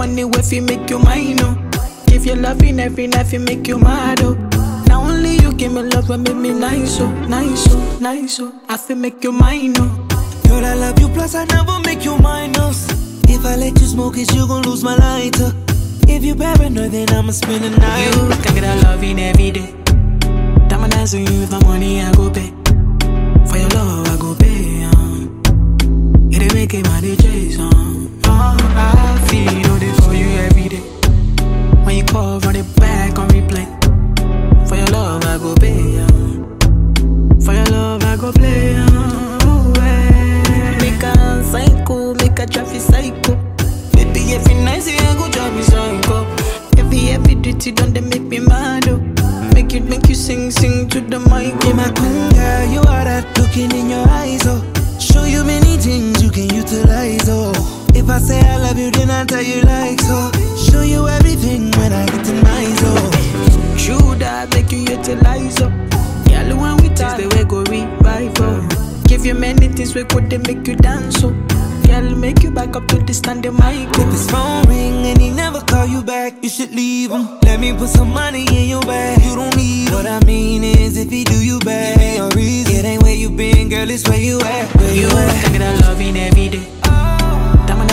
money if you make you mine, oh. If you loving every night, you make you mad, oh. Now only you give me love and make me nice, oh, nice, oh, nice, oh. I feel make you mine, oh. Girl, I love you, plus I never make you minus. If I let you smoke it, you gon' lose my lighter. If you paranoid, then I'ma spend the night. You can get a loving every day. Diamond dancing you with my money, I go pay. For your love, I go pay. Um. It ain't making my DJs, um. Every night say I go drive me psycho. Every every duty done they make me mad. Oh. Make you make you sing sing to the mic. In my queen girl, you are that looking in your eyes, oh. Show you many things you can utilize, oh. If I say I love you, then I tell you like so. Oh. Show you everything when I get to my oh. True that make you utilize up. Girl, when we taste the way go revive oh. Give you many things we could they make you dance oh. Girl, make you back up to the standing mic. If his phone ring and he never call you back, you should leave him. Let me put some money in your bag. You don't need him. What I mean is, if he do you bad, it ain't reason. It ain't where you been, girl, it's where you at. Where you, you at? Thinking I love every day. Oh. Diamond